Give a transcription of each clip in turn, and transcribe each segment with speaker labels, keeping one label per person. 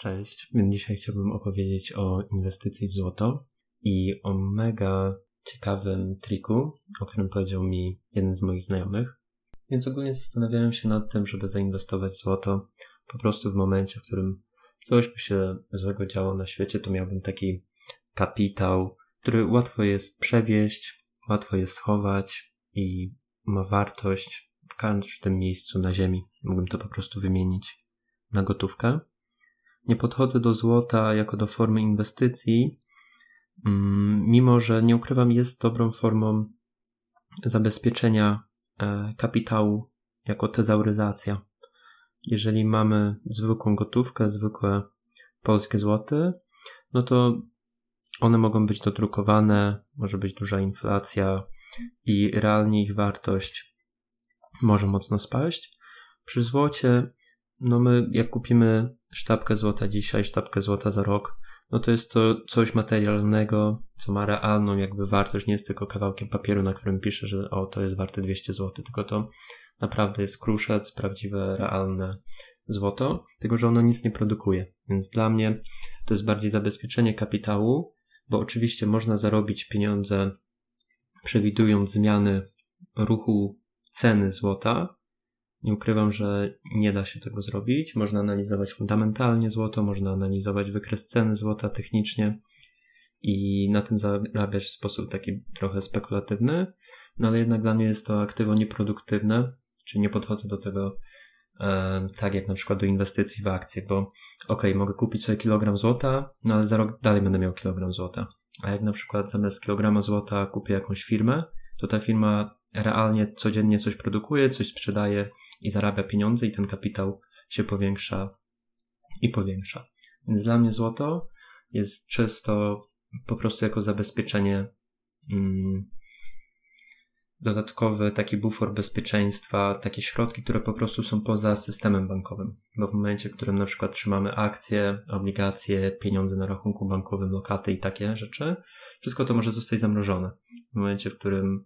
Speaker 1: Cześć, dzisiaj chciałbym opowiedzieć o inwestycji w złoto i o mega ciekawym triku, o którym powiedział mi jeden z moich znajomych. Więc ogólnie zastanawiałem się nad tym, żeby zainwestować w złoto po prostu w momencie, w którym coś by się złego działo na świecie, to miałbym taki kapitał, który łatwo jest przewieźć, łatwo jest schować i ma wartość w każdym miejscu na ziemi. Mógłbym to po prostu wymienić na gotówkę. Nie podchodzę do złota jako do formy inwestycji, mm, mimo że nie ukrywam, jest dobrą formą zabezpieczenia e, kapitału jako tezauryzacja. Jeżeli mamy zwykłą gotówkę, zwykłe polskie złoty, no to one mogą być dodrukowane, może być duża inflacja i realnie ich wartość może mocno spaść. Przy złocie no my jak kupimy sztabkę złota dzisiaj, sztabkę złota za rok, no to jest to coś materialnego, co ma realną jakby wartość, nie jest tylko kawałkiem papieru, na którym pisze, że o, to jest warte 200 zł, tylko to naprawdę jest kruszec, prawdziwe, realne złoto, tylko że ono nic nie produkuje. Więc dla mnie to jest bardziej zabezpieczenie kapitału, bo oczywiście można zarobić pieniądze przewidując zmiany ruchu ceny złota, nie ukrywam, że nie da się tego zrobić. Można analizować fundamentalnie złoto, można analizować wykres ceny złota technicznie i na tym zarabiać w sposób taki trochę spekulatywny, no ale jednak dla mnie jest to aktywo nieproduktywne, czyli nie podchodzę do tego e, tak jak na przykład do inwestycji w akcje, bo ok, mogę kupić sobie kilogram złota, no ale za rok dalej będę miał kilogram złota. A jak na przykład zamiast kilograma złota kupię jakąś firmę, to ta firma realnie codziennie coś produkuje, coś sprzedaje i zarabia pieniądze i ten kapitał się powiększa i powiększa. Więc dla mnie złoto jest czysto po prostu jako zabezpieczenie mm, dodatkowy taki bufor bezpieczeństwa, takie środki, które po prostu są poza systemem bankowym. Bo w momencie, w którym na przykład trzymamy akcje, obligacje, pieniądze na rachunku bankowym, lokaty i takie rzeczy, wszystko to może zostać zamrożone. W momencie, w którym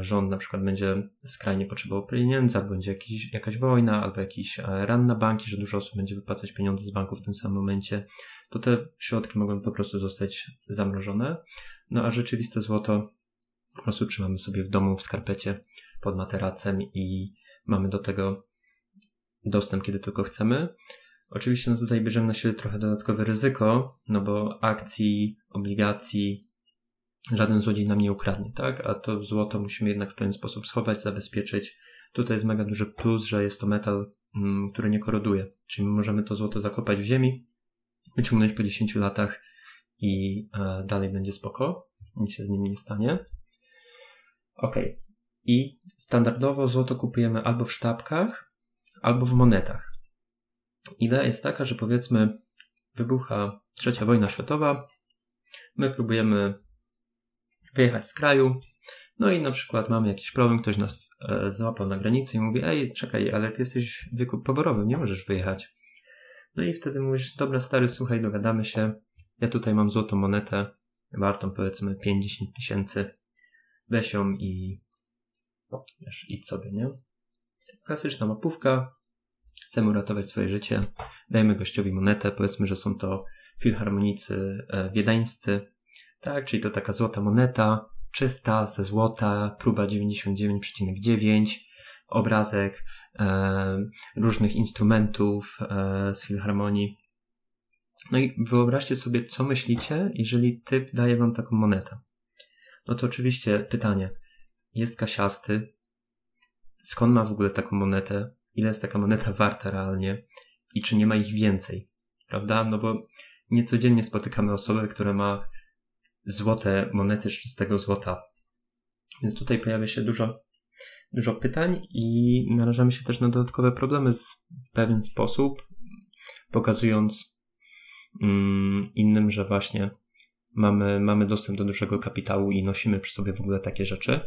Speaker 1: rząd na przykład będzie skrajnie potrzebował pieniędzy, albo będzie jakiś, jakaś wojna, albo jakiś e, ran na banki, że dużo osób będzie wypłacać pieniądze z banków w tym samym momencie, to te środki mogą po prostu zostać zamrożone. No a rzeczywiste złoto po prostu trzymamy sobie w domu, w skarpecie, pod materacem i mamy do tego dostęp, kiedy tylko chcemy. Oczywiście no tutaj bierzemy na siebie trochę dodatkowe ryzyko, no bo akcji, obligacji, żaden złodziej nam nie ukradnie, tak? A to złoto musimy jednak w pewien sposób schować, zabezpieczyć. Tutaj jest mega duży plus, że jest to metal, mm, który nie koroduje. Czyli możemy to złoto zakopać w ziemi, wyciągnąć po 10 latach i e, dalej będzie spoko. Nic się z nim nie stanie. Ok. I standardowo złoto kupujemy albo w sztabkach, albo w monetach. Idea jest taka, że powiedzmy wybucha trzecia wojna światowa, my próbujemy wyjechać z kraju. No i na przykład mamy jakiś problem, ktoś nas e, złapał na granicy i mówi, ej, czekaj, ale ty jesteś w wieku poborowym, nie możesz wyjechać. No i wtedy mówisz, dobra stary, słuchaj, dogadamy się, ja tutaj mam złotą monetę, wartą powiedzmy 50 tysięcy, weź ją i wiesz, idź sobie, nie? Klasyczna mapówka, chcemy uratować swoje życie, dajmy gościowi monetę, powiedzmy, że są to filharmonicy e, wiedeńscy, tak, czyli to taka złota moneta, czysta, ze złota, próba 99,9, obrazek e, różnych instrumentów e, z filharmonii. No i wyobraźcie sobie, co myślicie, jeżeli typ daje wam taką monetę. No to oczywiście pytanie, jest kasiasty, skąd ma w ogóle taką monetę, ile jest taka moneta warta realnie i czy nie ma ich więcej, prawda? No bo niecodziennie spotykamy osobę, która ma złote monety z czystego złota. Więc tutaj pojawia się dużo, dużo pytań i narażamy się też na dodatkowe problemy w pewien sposób, pokazując mm, innym, że właśnie mamy, mamy dostęp do dużego kapitału i nosimy przy sobie w ogóle takie rzeczy.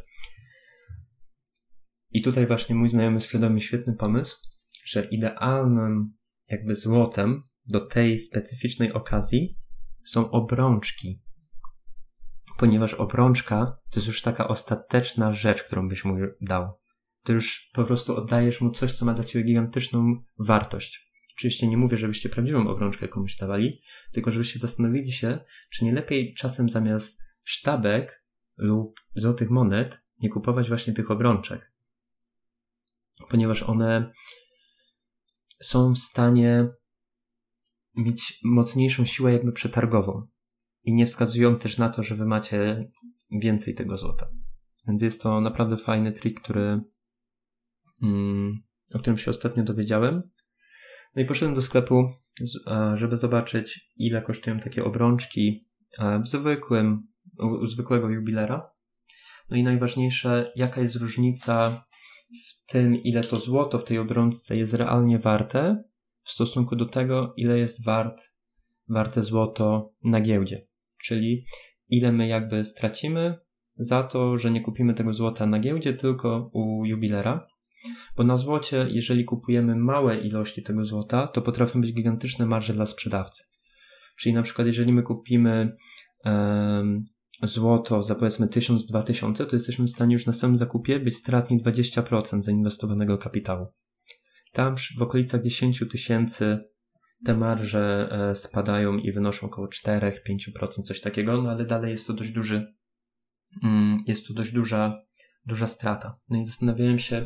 Speaker 1: I tutaj właśnie mój znajomy świadomi świetny pomysł, że idealnym jakby złotem do tej specyficznej okazji są obrączki ponieważ obrączka to jest już taka ostateczna rzecz, którą byś mu dał. To już po prostu oddajesz mu coś, co ma dla ciebie gigantyczną wartość. Oczywiście nie mówię, żebyście prawdziwą obrączkę komuś dawali, tylko żebyście zastanowili się, czy nie lepiej czasem zamiast sztabek lub złotych monet nie kupować właśnie tych obrączek. Ponieważ one są w stanie mieć mocniejszą siłę jakby przetargową i nie wskazują też na to, że wy macie więcej tego złota. Więc jest to naprawdę fajny trik, który, mm, o którym się ostatnio dowiedziałem. No i poszedłem do sklepu, żeby zobaczyć, ile kosztują takie obrączki w zwykłym, u zwykłego jubilera. No i najważniejsze, jaka jest różnica w tym, ile to złoto w tej obrączce jest realnie warte w stosunku do tego, ile jest wart, warte złoto na giełdzie. Czyli ile my jakby stracimy za to, że nie kupimy tego złota na giełdzie, tylko u jubilera. Bo na złocie, jeżeli kupujemy małe ilości tego złota, to potrafią być gigantyczne marże dla sprzedawcy. Czyli na przykład, jeżeli my kupimy um, złoto za powiedzmy 1000-2000, to jesteśmy w stanie już na samym zakupie być stratni 20% zainwestowanego kapitału. Tam w okolicach 10 tysięcy te marże e, spadają i wynoszą około 4-5%, coś takiego, no ale dalej jest to dość duży, mm, jest to dość duża, duża strata. No i zastanawiałem się,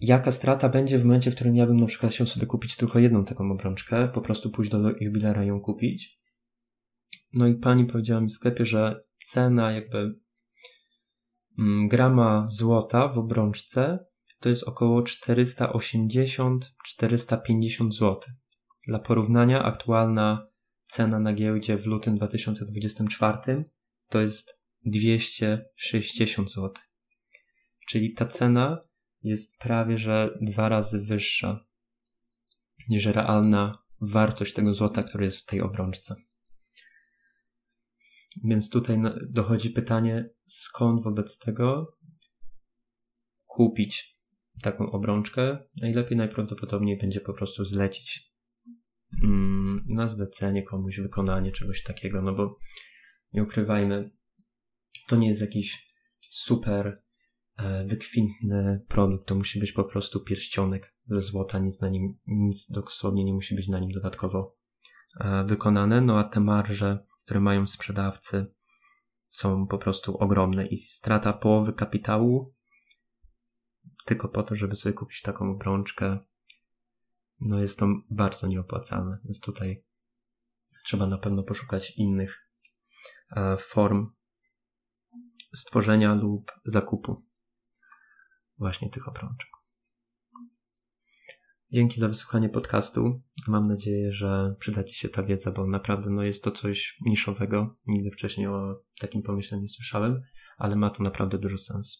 Speaker 1: jaka strata będzie w momencie, w którym ja bym na przykład chciał sobie kupić tylko jedną taką obrączkę, po prostu pójść do jubilera i ją kupić. No i pani powiedziała mi w sklepie, że cena jakby mm, grama złota w obrączce to jest około 480-450 zł. Dla porównania, aktualna cena na giełdzie w lutym 2024 to jest 260 zł. Czyli ta cena jest prawie że dwa razy wyższa niż realna wartość tego złota, który jest w tej obrączce. Więc tutaj dochodzi pytanie, skąd wobec tego kupić taką obrączkę? Najlepiej najprawdopodobniej będzie po prostu zlecić mm, na zlecenie komuś wykonanie czegoś takiego, no bo nie ukrywajmy, to nie jest jakiś super e, wykwintny produkt, to musi być po prostu pierścionek ze złota, nic na nim, nic dosłownie nie musi być na nim dodatkowo e, wykonane, no a te marże które mają sprzedawcy, są po prostu ogromne i strata połowy kapitału tylko po to, żeby sobie kupić taką obrączkę, no jest to bardzo nieopłacalne. Więc tutaj trzeba na pewno poszukać innych e, form stworzenia lub zakupu właśnie tych obrączek. Dzięki za wysłuchanie podcastu. Mam nadzieję, że przyda Ci się ta wiedza, bo naprawdę no, jest to coś niszowego. Nigdy wcześniej o takim pomyśle nie słyszałem, ale ma to naprawdę dużo sensu.